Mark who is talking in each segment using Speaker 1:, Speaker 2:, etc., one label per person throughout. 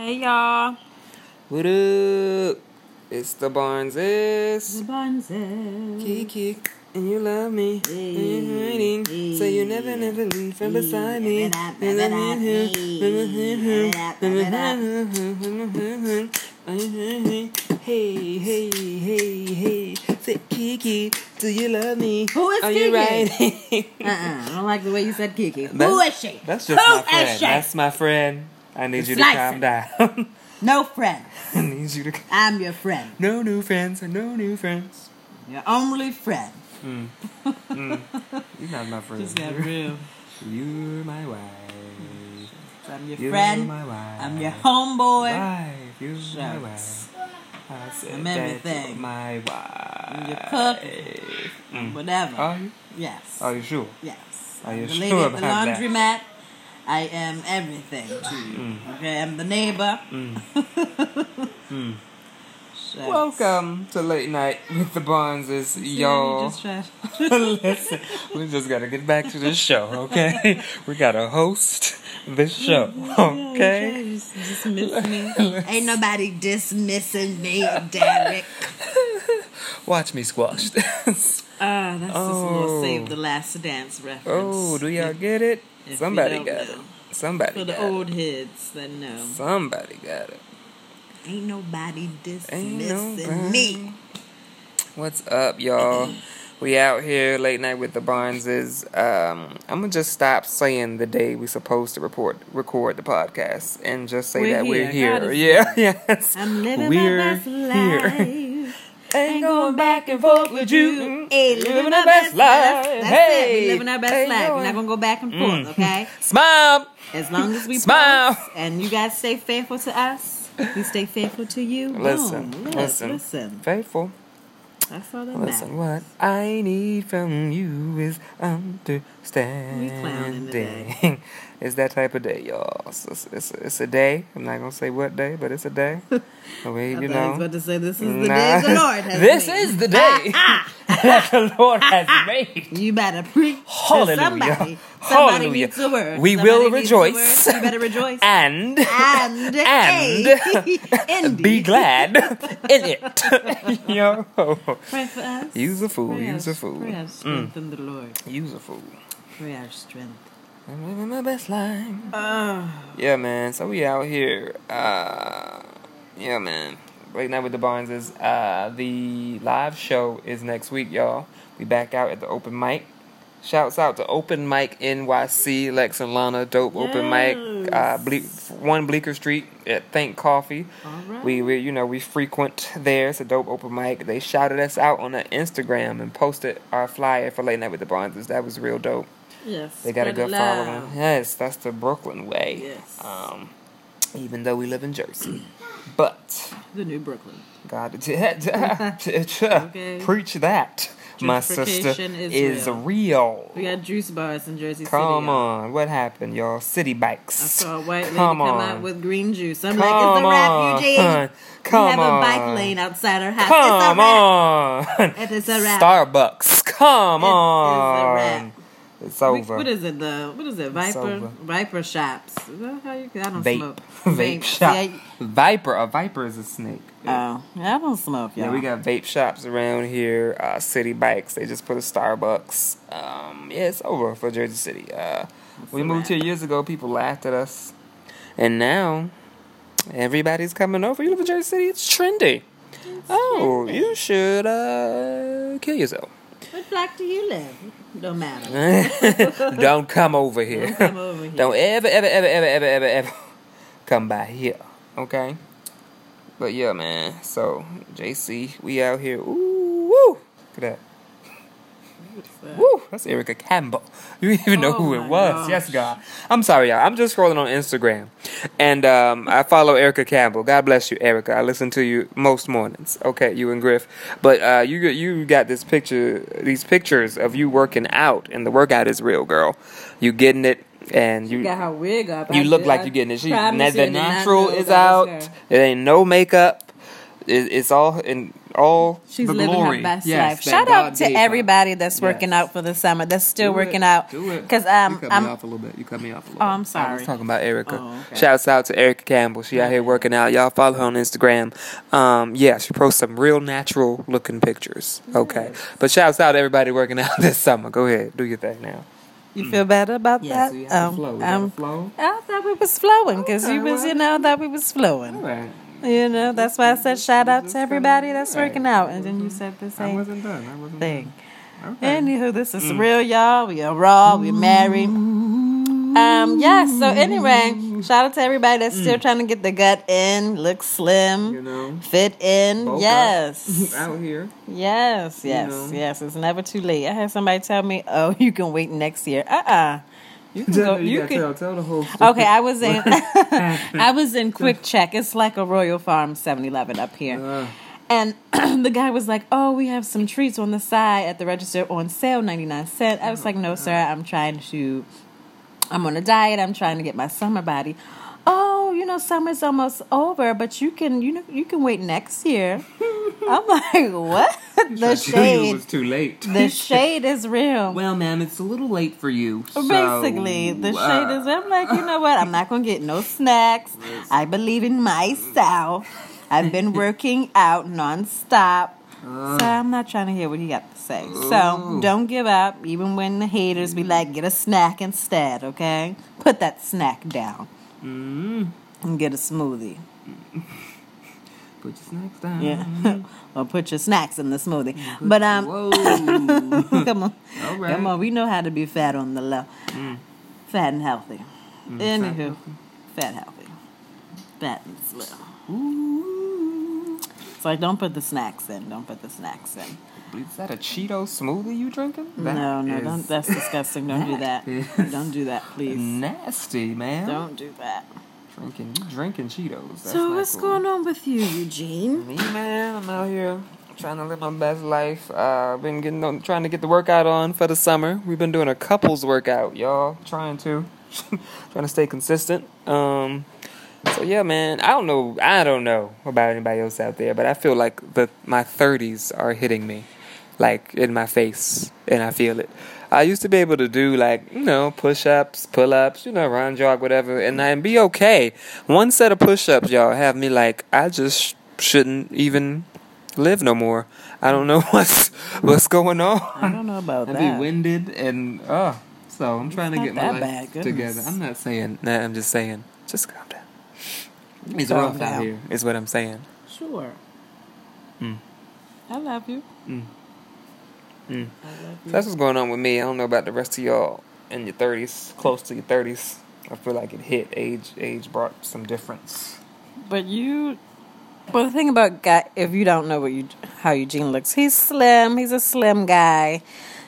Speaker 1: Hey y'all.
Speaker 2: What up? It's the Barneses.
Speaker 1: Bunses.
Speaker 2: Kiki, and you love me. And you're hiding, so you never, never leave from beside me. Hey, hey, hey, hey. Say, Kiki, do you love me?
Speaker 1: Who is
Speaker 2: Are you
Speaker 1: Kiki?
Speaker 2: riding?
Speaker 1: Uh-uh. I don't like the way you said Kiki. Who
Speaker 2: That's-
Speaker 1: is she?
Speaker 2: That's just
Speaker 1: Who
Speaker 2: my
Speaker 1: is
Speaker 2: friend.
Speaker 1: she?
Speaker 2: That's my friend. I need you to
Speaker 1: Slice
Speaker 2: calm
Speaker 1: it.
Speaker 2: down.
Speaker 1: No friend.
Speaker 2: I need you to.
Speaker 1: I'm your friend.
Speaker 2: No new friends, no new friends.
Speaker 1: Your only friend.
Speaker 2: You're not my friend.
Speaker 1: Just got real.
Speaker 2: You're my wife.
Speaker 1: I'm your
Speaker 2: You're
Speaker 1: friend.
Speaker 2: my wife.
Speaker 1: I'm your homeboy.
Speaker 2: wife. You're my
Speaker 1: Shucks.
Speaker 2: wife. I said
Speaker 1: I'm
Speaker 2: that
Speaker 1: everything.
Speaker 2: you're my wife.
Speaker 1: I'm your cook.
Speaker 2: Mm.
Speaker 1: Whatever.
Speaker 2: Are you?
Speaker 1: yes.
Speaker 2: Are you sure?
Speaker 1: Yes.
Speaker 2: Are you
Speaker 1: the
Speaker 2: sure
Speaker 1: lady at the
Speaker 2: about that?
Speaker 1: laundromat. I am everything to you. Okay, I'm the neighbor.
Speaker 2: Mm.
Speaker 1: Shucks.
Speaker 2: Welcome to late night with the Barneses,
Speaker 1: See, you
Speaker 2: y'all. Listen, we just gotta get back to the show, okay? we gotta host this show, okay?
Speaker 1: Just dismiss me. Ain't nobody dismissing me, Derek.
Speaker 2: Watch me squash this.
Speaker 1: Ah, that's just a little
Speaker 2: Oh.
Speaker 1: Save the Last Dance reference.
Speaker 2: Oh, do y'all get it?
Speaker 1: If
Speaker 2: Somebody got
Speaker 1: know.
Speaker 2: it. Somebody
Speaker 1: For the old heads that know.
Speaker 2: Somebody got it.
Speaker 1: Ain't nobody
Speaker 2: Ain't
Speaker 1: dismissing
Speaker 2: nobody.
Speaker 1: me.
Speaker 2: What's up, y'all? We out here late night with the Barneses. Um, I'm gonna just stop saying the day we supposed to report record the podcast and just say
Speaker 1: We're
Speaker 2: that we're
Speaker 1: here.
Speaker 2: here.
Speaker 1: God
Speaker 2: Yeah, yes.
Speaker 1: I'm living
Speaker 2: we're
Speaker 1: my best
Speaker 2: here.
Speaker 1: Life.
Speaker 2: Ain't going back and forth with you.
Speaker 1: Hey, living our best life. That's
Speaker 2: Hey,
Speaker 1: it. We living our best
Speaker 2: ain't
Speaker 1: life. We're not gonna go back and forth, okay?
Speaker 2: Smile.
Speaker 1: As long as we
Speaker 2: Smile.
Speaker 1: post and you guys stay faithful to us, we stay faithful to you.
Speaker 2: Listen,
Speaker 1: Boom. Look,
Speaker 2: listen.
Speaker 1: listen.
Speaker 2: Faithful.
Speaker 1: That's all that
Speaker 2: Listen,
Speaker 1: matters.
Speaker 2: what I need from you is
Speaker 1: clowning today.
Speaker 2: It's that type of day, y'all. It's, it's, it's, a day. I'm not gonna say what day, but it's a day. I mean,
Speaker 1: I
Speaker 2: you
Speaker 1: thought he was
Speaker 2: know.
Speaker 1: about to say this is the
Speaker 2: Nah.
Speaker 1: day the Lord has
Speaker 2: this
Speaker 1: made.
Speaker 2: is the day ah, ah. that the Lord has made.
Speaker 1: You better preach
Speaker 2: Hallelujah.
Speaker 1: to somebody. Somebody
Speaker 2: Hallelujah.
Speaker 1: needs a word.
Speaker 2: We
Speaker 1: Somebody
Speaker 2: will rejoice.
Speaker 1: You better rejoice.
Speaker 2: And
Speaker 1: and
Speaker 2: and be glad in it. Yo,
Speaker 1: Pray for us.
Speaker 2: use a fool. Use a fool.
Speaker 1: Pray our mm. strength in the Lord.
Speaker 2: Use a fool.
Speaker 1: Pray our strength.
Speaker 2: I'm living my best life.
Speaker 1: Oh,
Speaker 2: Yeah, man. So we out here. Uh, yeah, man. Right now with the Barneses. Uh, the live show is next week, y'all. We back out at the open mic. Shouts out to Open Mic NYC, Lex and Lana, dope open mic. Uh, Ble- one Bleecker Street at Think Coffee.
Speaker 1: right.
Speaker 2: We, we, you know, we frequent there. It's a dope open mic. They shouted us out on the Instagram and posted our flyer for Late Night with the Barneses. That was real dope.
Speaker 1: yes.
Speaker 2: They got a good
Speaker 1: loud.
Speaker 2: following. Yes, that's the Brooklyn way.
Speaker 1: Yes.
Speaker 2: Um, even though we live in Jersey, but
Speaker 1: The new Brooklyn.
Speaker 2: God,
Speaker 1: Okay.
Speaker 2: preach that, my sister,
Speaker 1: is
Speaker 2: is
Speaker 1: real.
Speaker 2: real.
Speaker 1: We got juice bars in Jersey City.
Speaker 2: Come
Speaker 1: y'all.
Speaker 2: on, what happened, y'all? City bikes.
Speaker 1: I saw a white lady
Speaker 2: Come
Speaker 1: come,
Speaker 2: on.
Speaker 1: out with green juice. I'm
Speaker 2: Come
Speaker 1: like, it's a refugee.
Speaker 2: come
Speaker 1: we have
Speaker 2: on.
Speaker 1: a bike lane outside our house.
Speaker 2: Come
Speaker 1: it's a
Speaker 2: on,
Speaker 1: It is a wrap.
Speaker 2: Starbucks. Come
Speaker 1: It is a
Speaker 2: on. It's over.
Speaker 1: What is it? The what is it? Viper. Viper shops. Is that how you? I don't
Speaker 2: Vape,
Speaker 1: smoke.
Speaker 2: vape
Speaker 1: See,
Speaker 2: shop. Viper. A viper is a snake.
Speaker 1: Oh, yeah, I don't smoke, y'all.
Speaker 2: Yeah, we got vape shops around here. Uh, city bikes. They just put a Starbucks. Um, yeah, it's over for Jersey City. Uh, we moved here years ago. People laughed at us, and now everybody's coming over. You live in Jersey City. It's trendy. oh, you should uh, kill yourself.
Speaker 1: What block do you live? Don't matter.
Speaker 2: Don't come over here.
Speaker 1: Don't come over here.
Speaker 2: Don't ever, ever, ever, ever, ever, ever, ever come by here. Okay? But yeah, man. So, JC, we out here. Ooh, woo. Look at that. Woo, that's Erica Campbell. You didn't even know
Speaker 1: Oh
Speaker 2: who it was.
Speaker 1: gosh.
Speaker 2: Yes, God. I'm sorry, y'all. I'm just scrolling on Instagram. And um, I follow Erica Campbell. God bless you, Erica. I listen to you most mornings. Okay, you and Griff. But uh, you got- you got this picture, these pictures of you working out, and the workout is real, girl. You getting it, and you
Speaker 1: got her wig up.
Speaker 2: you
Speaker 1: I
Speaker 2: look
Speaker 1: did-
Speaker 2: like you're getting it. She, na- the natural is out. It ain't no makeup. It, it's all and all
Speaker 1: She's
Speaker 2: the
Speaker 1: living
Speaker 2: glory.
Speaker 1: her best
Speaker 2: Yes,
Speaker 1: life.
Speaker 2: that
Speaker 1: Shout
Speaker 2: God
Speaker 1: out to everybody that's
Speaker 2: Yes.
Speaker 1: working out for the summer. That's still working out.
Speaker 2: Do it.
Speaker 1: Cause um,
Speaker 2: you cut
Speaker 1: I'm
Speaker 2: me off a little bit. You cut me off a little.
Speaker 1: Oh. I'm sorry.
Speaker 2: I was talking about Erica.
Speaker 1: Oh, okay.
Speaker 2: Shouts out to Erica Campbell. She out here working out. Y'all follow her on Instagram. Um, yeah, she posts some real natural looking pictures. Okay, but shouts out to everybody working out this summer. Go ahead, do your thing now.
Speaker 1: you feel better about
Speaker 2: Yeah,
Speaker 1: that?
Speaker 2: so
Speaker 1: Um,
Speaker 2: flow.
Speaker 1: Um,
Speaker 2: flow.
Speaker 1: I thought we was flowing because you was,
Speaker 2: well.
Speaker 1: you know, I thought we was flowing.
Speaker 2: All right.
Speaker 1: You know, that's why I said shout out to everybody that's working out, and then you said the
Speaker 2: I
Speaker 1: same
Speaker 2: wasn't done. I wasn't
Speaker 1: thing.
Speaker 2: done. Okay.
Speaker 1: Anywho, this is real, y'all. We are raw. We're married. Um, yeah. So anyway, shout out to everybody that's still trying to get the gut in, look slim,
Speaker 2: you know,
Speaker 1: fit in. Yes.
Speaker 2: out here.
Speaker 1: Yes,
Speaker 2: You
Speaker 1: yes,
Speaker 2: know.
Speaker 1: yes. It's never too late. I had somebody tell me, "Oh, you can wait next year." Uh, uh You can go.
Speaker 2: you
Speaker 1: You can.
Speaker 2: tell, tell the whole story.
Speaker 1: Okay, I was in. I was in QuickChek. It's like a Royal Farm 7-Eleven up here.
Speaker 2: Uh,
Speaker 1: And the guy was like, "Oh, we have some treats on the side at the register on sale, ninety nine cent." I was like, "No, sir. I'm trying to. I'm on a diet. I'm trying to get my summer body." Oh, you know, summer's almost over, but you can, you know, you can wait next year. I'm like, what? The
Speaker 2: I knew it
Speaker 1: shade,
Speaker 2: was too late.
Speaker 1: the shade is real.
Speaker 2: well, ma'am, it's a little late for you. So,
Speaker 1: Basically, the uh, shade is. I'm like, you know what? I'm not gonna get no snacks. I believe in myself. I've been working out nonstop. Uh. So I'm not trying to hear what he got to say. So
Speaker 2: oh.
Speaker 1: don't give up, even when the haters be like, get a snack instead, okay? Put that snack down
Speaker 2: Mm,
Speaker 1: and get a smoothie.
Speaker 2: put your snacks down.
Speaker 1: Yeah. or put your snacks in the smoothie. But um
Speaker 2: Whoa.
Speaker 1: come on.
Speaker 2: All right.
Speaker 1: Come on, we know how to be fat on the low. Fat and healthy. Anywho, fat healthy. Fat and slim.
Speaker 2: Ooh.
Speaker 1: It's like don't put the snacks in. Don't put the snacks in.
Speaker 2: Is that a Cheeto smoothie you drinking?
Speaker 1: no,
Speaker 2: That
Speaker 1: no,
Speaker 2: is
Speaker 1: don't that's disgusting. Don't do that. Don't do that, please.
Speaker 2: Nasty, man.
Speaker 1: Don't do that.
Speaker 2: Drinking, you drinking Cheetos. That's
Speaker 1: so what's
Speaker 2: cool.
Speaker 1: going on with you, Eugene?
Speaker 2: Me, man, I'm out here trying to live my best life. Uh, been getting on, trying to get the workout on for the summer. We've been doing a couples workout, y'all. Trying to, trying to stay consistent. Um, so yeah, man. I don't know. I don't know about anybody else out there, but I feel like the my 30s are hitting me, like in my face, and I feel it. I used to be able to do like you know push ups, pull ups, you know run jog whatever, and I and be okay. One set of push ups, y'all, have me like I just shouldn't even live no more. I don't know what's what's going on.
Speaker 1: I don't know about
Speaker 2: I'd
Speaker 1: that.
Speaker 2: be winded and oh, so I'm trying to get my
Speaker 1: that
Speaker 2: life
Speaker 1: bad,
Speaker 2: together. I'm not saying nah, I'm just saying just calm down. It's
Speaker 1: Calm
Speaker 2: rough
Speaker 1: down.
Speaker 2: out here, is what I'm saying.
Speaker 1: Sure.
Speaker 2: Mm.
Speaker 1: I love you.
Speaker 2: Mm. Mm.
Speaker 1: I love
Speaker 2: So that's what's going on with me. I don't know about the rest of y'all in your thirties, close to your thirties. I feel like it hit age age brought some difference.
Speaker 1: But you, but the thing about guy, if you don't know what you how Eugene looks, he's slim. He's a slim guy.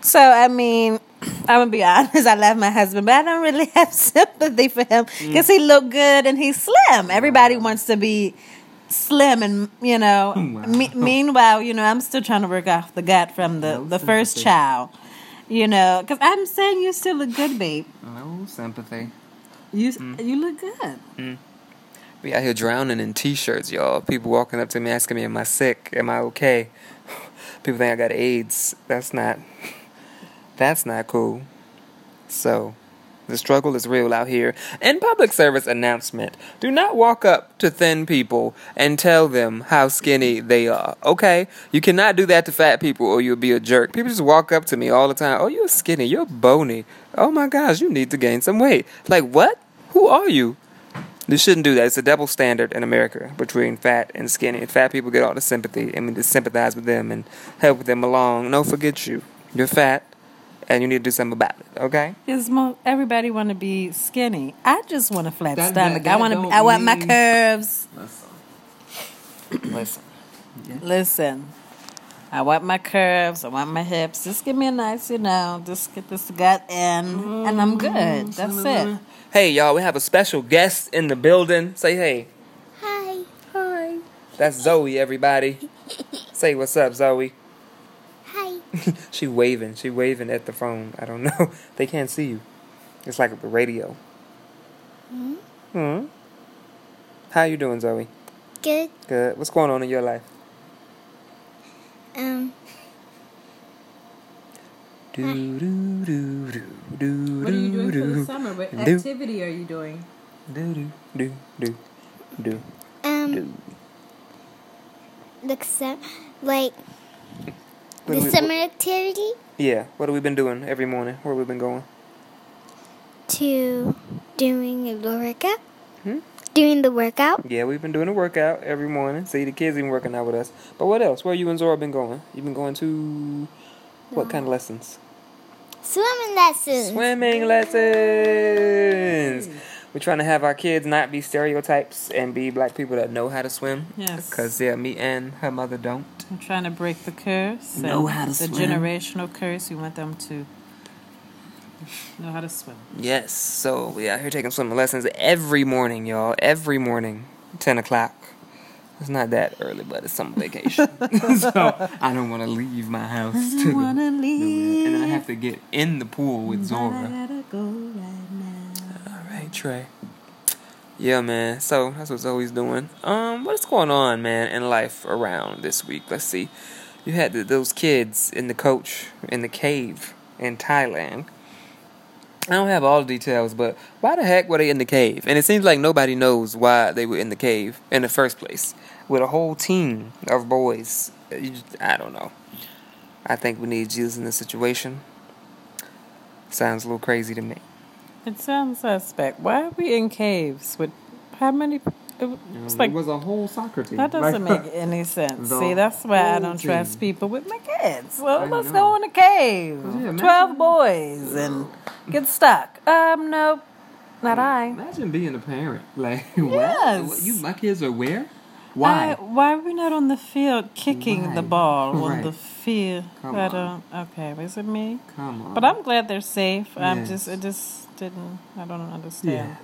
Speaker 1: So I mean, I'm gonna be honest. I love my husband, but I don't really have sympathy for him because he look good and he's slim. Everybody wants to be slim, and you know.
Speaker 2: Wow.
Speaker 1: Me, meanwhile, you know, I'm still trying to work off the gut from the
Speaker 2: No
Speaker 1: the first child. You know, because I'm saying you still look good, babe.
Speaker 2: No sympathy.
Speaker 1: You mm. you look good. Mm.
Speaker 2: We out here drowning in t-shirts, y'all. People walking up to me asking me, "Am I sick? Am I okay?" People think I got AIDS. That's not. That's not cool. So, the struggle is real out here. And public service announcement: Do not walk up to thin people and tell them how skinny they are. Okay, you cannot do that to fat people, or you'll be a jerk. People just walk up to me all the time. Oh, you're skinny. You're bony. Oh my gosh, you need to gain some weight. Like what? Who are you? You shouldn't do that. It's a double standard in America between fat and skinny. Fat people get all the sympathy. I mean, to sympathize with them and help them along. No, forget you. You're fat, and you need to do something about it. Okay?
Speaker 1: Is mo- everybody want to be skinny? I just want a flat
Speaker 2: That-
Speaker 1: stomach.
Speaker 2: that-
Speaker 1: I want to.
Speaker 2: don't
Speaker 1: I want my curves.
Speaker 2: Listen. Listen.
Speaker 1: Listen, I want my curves. I want my hips. Just give me a nice, you know, just get this gut in, and I'm good. Mm-hmm. That's it.
Speaker 2: Hey, y'all, we have a special guest in the building. Say hey.
Speaker 3: Hi.
Speaker 1: Hi.
Speaker 2: That's Zoe, everybody. Say what's up, Zoe.
Speaker 3: Hi.
Speaker 2: she waving. She waving at the phone. I don't know. They can't see you. It's like a radio. Hmm. Hmm. How you doing, Zoe?
Speaker 3: Good.
Speaker 2: Good. What's going on in your life?
Speaker 3: Um,
Speaker 2: Do do do do do
Speaker 1: What are you doing for the summer? What
Speaker 2: do.
Speaker 1: activity are you doing?
Speaker 2: do do do do do
Speaker 3: um,
Speaker 2: do.
Speaker 3: the like
Speaker 2: What
Speaker 3: the
Speaker 2: we-
Speaker 3: summer activity
Speaker 2: Yeah, what have we been doing every morning? Where have we been going?
Speaker 3: to doing the workout.
Speaker 2: Hmm?
Speaker 3: Doing the workout.
Speaker 2: Yeah, we've been doing a workout every morning. See, the kids even working out with us. But what else? Where you and Zora been going? You've been going to what kind of lessons?
Speaker 3: Swimming lessons.
Speaker 2: Swimming lessons. We're trying to have our kids not be stereotypes and be black people that know how to swim.
Speaker 1: Yes.
Speaker 2: Because yeah, me and her mother don't.
Speaker 1: I'm trying to break the curse.
Speaker 2: Know how to
Speaker 1: the
Speaker 2: swim.
Speaker 1: generational curse. We want them to know how to swim.
Speaker 2: Yes. So we out here taking swimming lessons every morning, y'all. Every morning, ten o'clock. It's not that early, but it's summer vacation, so I don't want to leave my house to go
Speaker 1: wanna leave.
Speaker 2: and I have to get in the pool with
Speaker 1: I
Speaker 2: Zora.
Speaker 1: gotta go right now.
Speaker 2: All right, Trey. Yeah, man. So that's what Zoe's doing. Um, what's going on, man, in life around this week? Let's see. You had the, those kids in the coach in the cave in Thailand. I don't have all the details, but why the heck were they in the cave? And it seems like nobody knows why they were in the cave in the first place. With a whole team of boys. I don't know. I think we need Jesus in this situation. Sounds a little crazy to me.
Speaker 1: It sounds suspect. Why are we in caves with how many? It, it's like it
Speaker 2: was a whole soccer team.
Speaker 1: that doesn't make any sense. See, that's why I don't trust
Speaker 2: team.
Speaker 1: people with my kids. Well,
Speaker 2: I
Speaker 1: let's
Speaker 2: know.
Speaker 1: go in a cave.
Speaker 2: Yeah,
Speaker 1: Twelve boys and get stuck. Um, nope, not I.
Speaker 2: Imagine being a parent. Like,
Speaker 1: Yes.
Speaker 2: what? You, my kids are where?
Speaker 1: I-
Speaker 2: Why?
Speaker 1: Uh, why are we not on the field kicking the ball on
Speaker 2: Right.
Speaker 1: the field?
Speaker 2: Come
Speaker 1: I
Speaker 2: on.
Speaker 1: don't. Okay, is it me?
Speaker 2: Come on.
Speaker 1: But I'm glad they're safe. I'm just. It just didn't. I don't understand
Speaker 2: Yeah.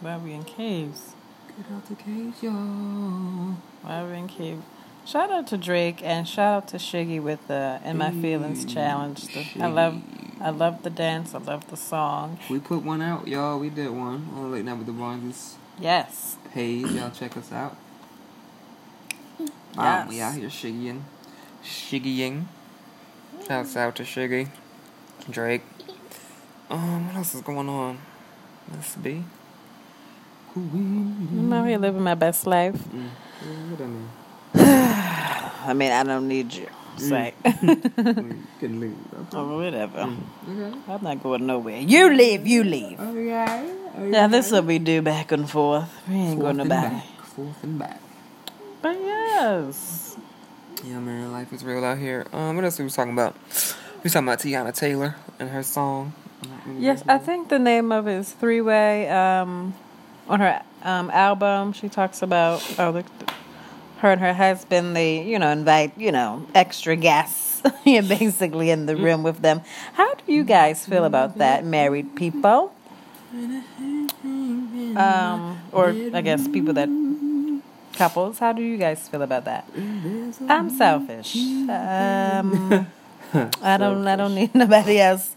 Speaker 1: why are we in caves.
Speaker 2: Get out the cage, y'all.
Speaker 1: Why are we in caves? Shout out to Drake and shout out to Shiggy with the "In My Feelings" challenge. The- I love. I love the dance. I love the song.
Speaker 2: We put one out, y'all. We did one on Late Night with the Barnes
Speaker 1: Yes.
Speaker 2: page. Y'all check us out.
Speaker 1: Yes.
Speaker 2: Um, we out here shiggying. Shiggying. Shouts out to Shiggy. Drake. Um, what else is going on? Let's be.
Speaker 1: I'm out here living my best life.
Speaker 2: Mm. What that mean?
Speaker 1: I mean, I don't need you. Say.
Speaker 2: You can leave. Okay.
Speaker 1: or whatever.
Speaker 2: Okay.
Speaker 1: I'm not going nowhere. You leave. You leave.
Speaker 2: Okay.
Speaker 1: Yeah, this is what we do back and forth. We ain't going
Speaker 2: Forth and
Speaker 1: nobody.
Speaker 2: back. Forth and back.
Speaker 1: But yes.
Speaker 2: Yeah, man, life is real out here. Um, what else we was talking about? We was talking about Teyana Taylor and her song.
Speaker 1: Yes, I think the name of it is Three Way. Um, on her um, album, she talks about oh, the, her and her husband. They, you know, invite you know extra guests, yeah, basically in the room with them. How do you guys feel about that, married people? Um, or I guess people that couples. How do you guys feel about that? I'm selfish. Um, I don't. I don't need nobody else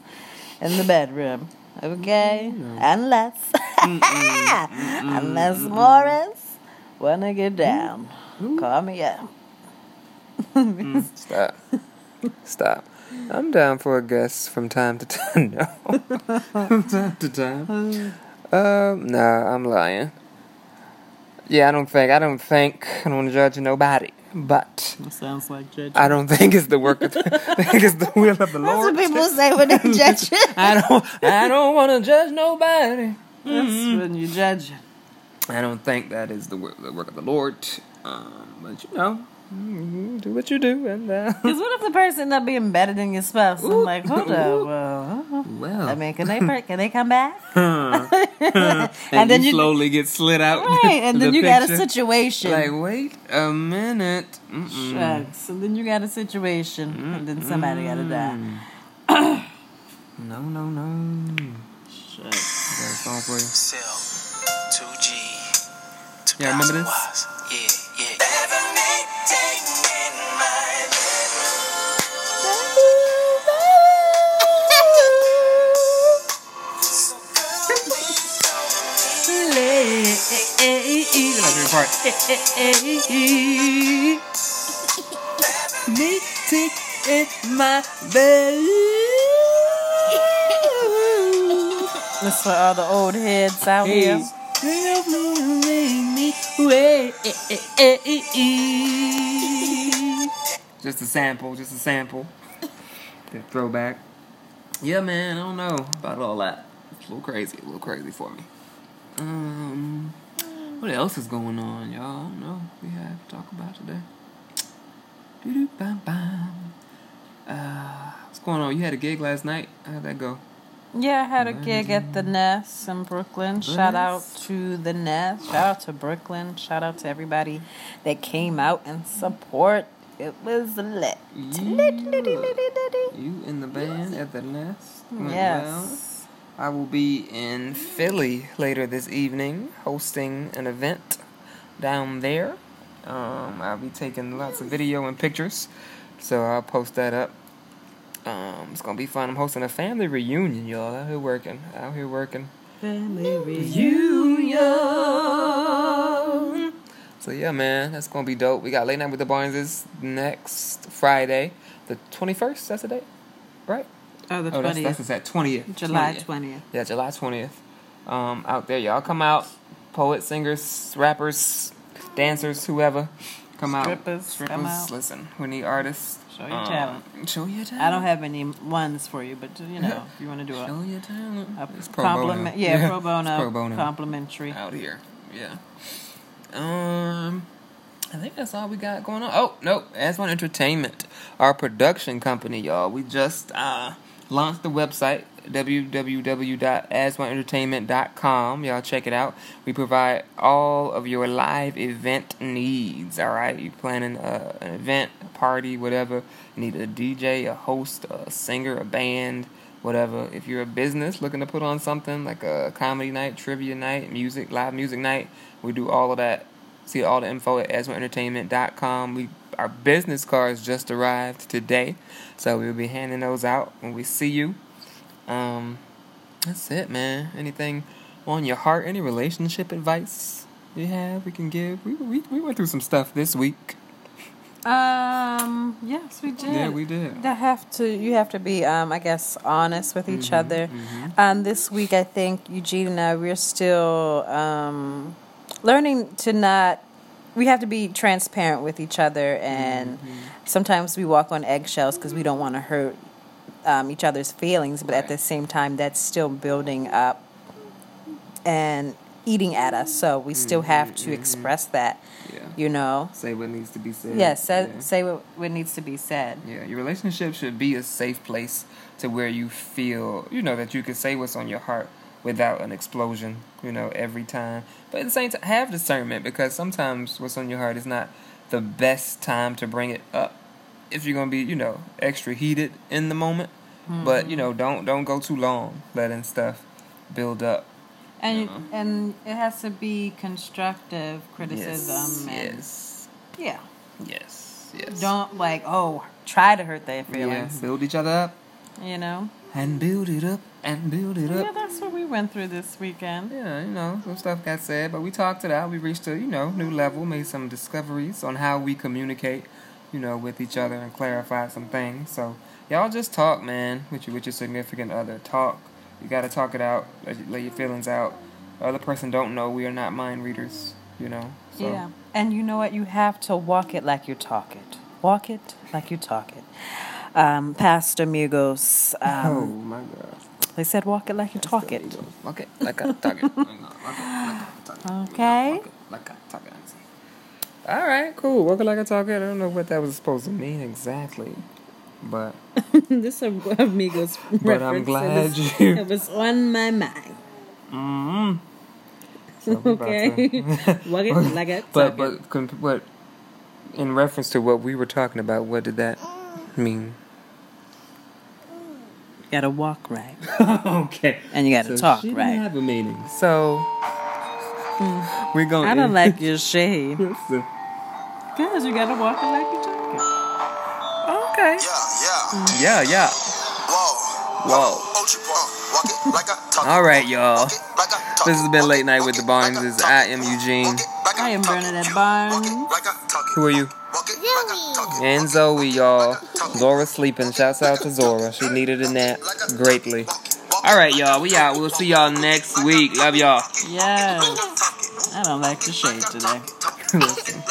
Speaker 1: in the bedroom. Okay, unless unless Morris wanna get down, call me up.
Speaker 2: Stop. Stop. I'm down for a guest from time to time. No. from time to time. Um, nah, I'm lying. Yeah, I don't think, I don't think, I don't want to judge nobody. But
Speaker 1: That sounds like judgment.
Speaker 2: I don't think it's the work of, I think it's the will of the
Speaker 1: That's
Speaker 2: Lord.
Speaker 1: what people say when they judge.
Speaker 2: I don't, I don't want to judge nobody.
Speaker 1: That's when you judge.
Speaker 2: I don't think that is the work, the work of the Lord. Um, but you know, mm, do what you do, and uh,
Speaker 1: Because what if the person not being better than your spouse? I'm like, hold up, well, uh,
Speaker 2: well,
Speaker 1: I mean, can they can they come back?
Speaker 2: and,
Speaker 1: and then
Speaker 2: you,
Speaker 1: you-
Speaker 2: slowly get slid out.
Speaker 1: Right, and
Speaker 2: the
Speaker 1: then you got a situation.
Speaker 2: Like, wait a minute. Mm-mm.
Speaker 1: Shucks. And then you got a situation, and then somebody got to die.
Speaker 2: No, no, no.
Speaker 1: Shucks.
Speaker 2: Got a song for you.
Speaker 4: Cell, 2G,
Speaker 2: Yeah, remember this? Part.
Speaker 1: Me
Speaker 2: sick in my bed.
Speaker 1: That's for all the old heads out here.
Speaker 2: Help me make me wait. Just a sample, just a sample. The throwback. Yeah, man, I don't know about all that. It's a little crazy, a little crazy for me. Um, what else is going on, y'all? I don't know. We have to talk about today. Doo-doo, bam, bam. Uh, what's going on? You had a gig last night. How'd that go?
Speaker 1: Yeah, I had a gig at the Nest in Brooklyn. Shout out to the Nest. Shout out to Brooklyn. Shout out to everybody that came out and support. It was lit. Lit, lit, lit, lit, lit.
Speaker 2: You in the band at the Nest? Went well.
Speaker 1: Yes.
Speaker 2: I will be in Philly later this evening hosting an event down there. Um, I'll be taking lots of video and pictures, so I'll post that up. Um, it's gonna be fun. I'm hosting a family reunion, y'all. Out here working, out here working.
Speaker 1: Family
Speaker 2: Reunion. So yeah, man, that's gonna be dope. We got late night with the Barneses next Friday, the 21st. That's the date, right?
Speaker 1: Oh, the
Speaker 2: Oh, that's,
Speaker 1: 20th.
Speaker 2: that's that 20th.
Speaker 1: July
Speaker 2: 20th.
Speaker 1: 20th.
Speaker 2: Yeah, July 20th. Um, out there, y'all come out. Poets, singers, rappers, dancers, whoever. Come out.
Speaker 1: Strippers, come out.
Speaker 2: Listen, we need artists.
Speaker 1: Show your
Speaker 2: Um,
Speaker 1: talent.
Speaker 2: Show your talent.
Speaker 1: I don't have any ones for you, but you know, if you want to do
Speaker 2: Show
Speaker 1: a,
Speaker 2: your talent.
Speaker 1: a
Speaker 2: It's pro bono.
Speaker 1: compliment, yeah, pro bono,
Speaker 2: It's pro bono.
Speaker 1: complimentary.
Speaker 2: out here. Yeah. Um, I think that's all we got going on. Oh no, As One Entertainment, our production company, y'all. We just uh launched the website www.asoneentertainment.com. Y'all check it out. We provide all of your live event needs. All right, you planning uh, an event, a party, whatever. You need a DJ, a host, a singer, a band whatever. If you're a business looking to put on something like a comedy night, trivia night, music, live music night, we do all of that. See all the info at asoneentertainment.com. We our business cards just arrived today, so we'll be handing those out when we see you. Um, that's it, man. Anything on your heart? Any relationship advice you have we can give? We we we went through some stuff this week.
Speaker 1: Um, yes, we did.
Speaker 2: Yeah, we did.
Speaker 1: That have to you have to be um I guess honest with each
Speaker 2: Mm-hmm,
Speaker 1: other. Um this week I think Eugene and I we're still um learning to not we have to be transparent with each other and
Speaker 2: Mm-hmm.
Speaker 1: sometimes we walk on eggshells because we don't want to hurt um, each other's feelings but at the same time that's still building up and eating at us so we still have to express that
Speaker 2: Yeah.
Speaker 1: You know
Speaker 2: Say what needs to be said.
Speaker 1: yes say,
Speaker 2: Yeah.
Speaker 1: say what, what needs to be said
Speaker 2: Yeah, your relationship should be a safe place to where you feel, you know, that you can say what's on your heart without an explosion, you know, every time. But at the same time, have discernment because sometimes what's on your heart is not the best time to bring it up if you're gonna be, you know, extra heated in the moment. But you hmm. know, don't don't go too long letting stuff build up.
Speaker 1: And
Speaker 2: Uh-huh.
Speaker 1: and it has to be constructive criticism
Speaker 2: yes,
Speaker 1: and
Speaker 2: yes,
Speaker 1: yeah.
Speaker 2: yes, yes.
Speaker 1: Don't like oh try to hurt their
Speaker 2: yeah,
Speaker 1: feelings.
Speaker 2: build each other up
Speaker 1: You know.
Speaker 2: and build it up and build it up.
Speaker 1: Yeah, that's what we went through this weekend.
Speaker 2: Yeah, you know, some stuff got said, but we talked it out. We reached a, you know, new level, made some discoveries on how we communicate, you know, with each other and clarified some things. So, y'all just talk, man, with your, with your significant other. Talk. You gotta talk it out, let, let your feelings out. The other person don't know. We are not mind readers, you know. So,
Speaker 1: Yeah. And you know what? You have to walk it like you talk it. Walk it like you talk it. Um, Pastor Migos,
Speaker 2: Oh
Speaker 1: um,
Speaker 2: my God.
Speaker 1: they said walk it like you talk it.
Speaker 2: Walk it like I talk it. Walk it like I talk it.
Speaker 1: Okay.
Speaker 2: Walk it like I talk it. All right, cool. Walk it like I talk it. I don't know what that was supposed to mean exactly, but
Speaker 1: this is a Migos
Speaker 2: But I'm glad
Speaker 1: was,
Speaker 2: you-
Speaker 1: It was on my mind.
Speaker 2: mm So
Speaker 1: Okay.
Speaker 2: to-
Speaker 1: walk it like I talk
Speaker 2: but but con- what in reference to what we were talking about? What did that mean?
Speaker 1: You gotta walk right.
Speaker 2: okay,
Speaker 1: And you gotta
Speaker 2: so
Speaker 1: talk
Speaker 2: she didn't
Speaker 1: right.
Speaker 2: have a meaning. So we're going.
Speaker 1: I don't like your shade. Because you gotta walk like.
Speaker 2: Okay.
Speaker 4: Yeah, yeah.
Speaker 2: Yeah, yeah.
Speaker 4: Whoa.
Speaker 2: Whoa.
Speaker 4: Whoa. Walk it like I talk it.
Speaker 2: All right, y'all.
Speaker 4: Walk it like I talk
Speaker 2: This has been late night with the
Speaker 4: Walk it
Speaker 2: Barneses.
Speaker 4: like I
Speaker 2: I am Eugene.
Speaker 4: Walk it like
Speaker 1: I am
Speaker 4: talk.
Speaker 1: Bernadette Barnes.
Speaker 4: walk it like I talk it.
Speaker 2: Who are you?
Speaker 4: Walk it like a talk it.
Speaker 2: And Zoe, y'all. Zora's sleeping. Shouts out to Zora. She needed a nap greatly. All right, y'all. We out. We'll see y'all next week. Love y'all.
Speaker 1: Yes. I don't like the shade today.
Speaker 2: Listen.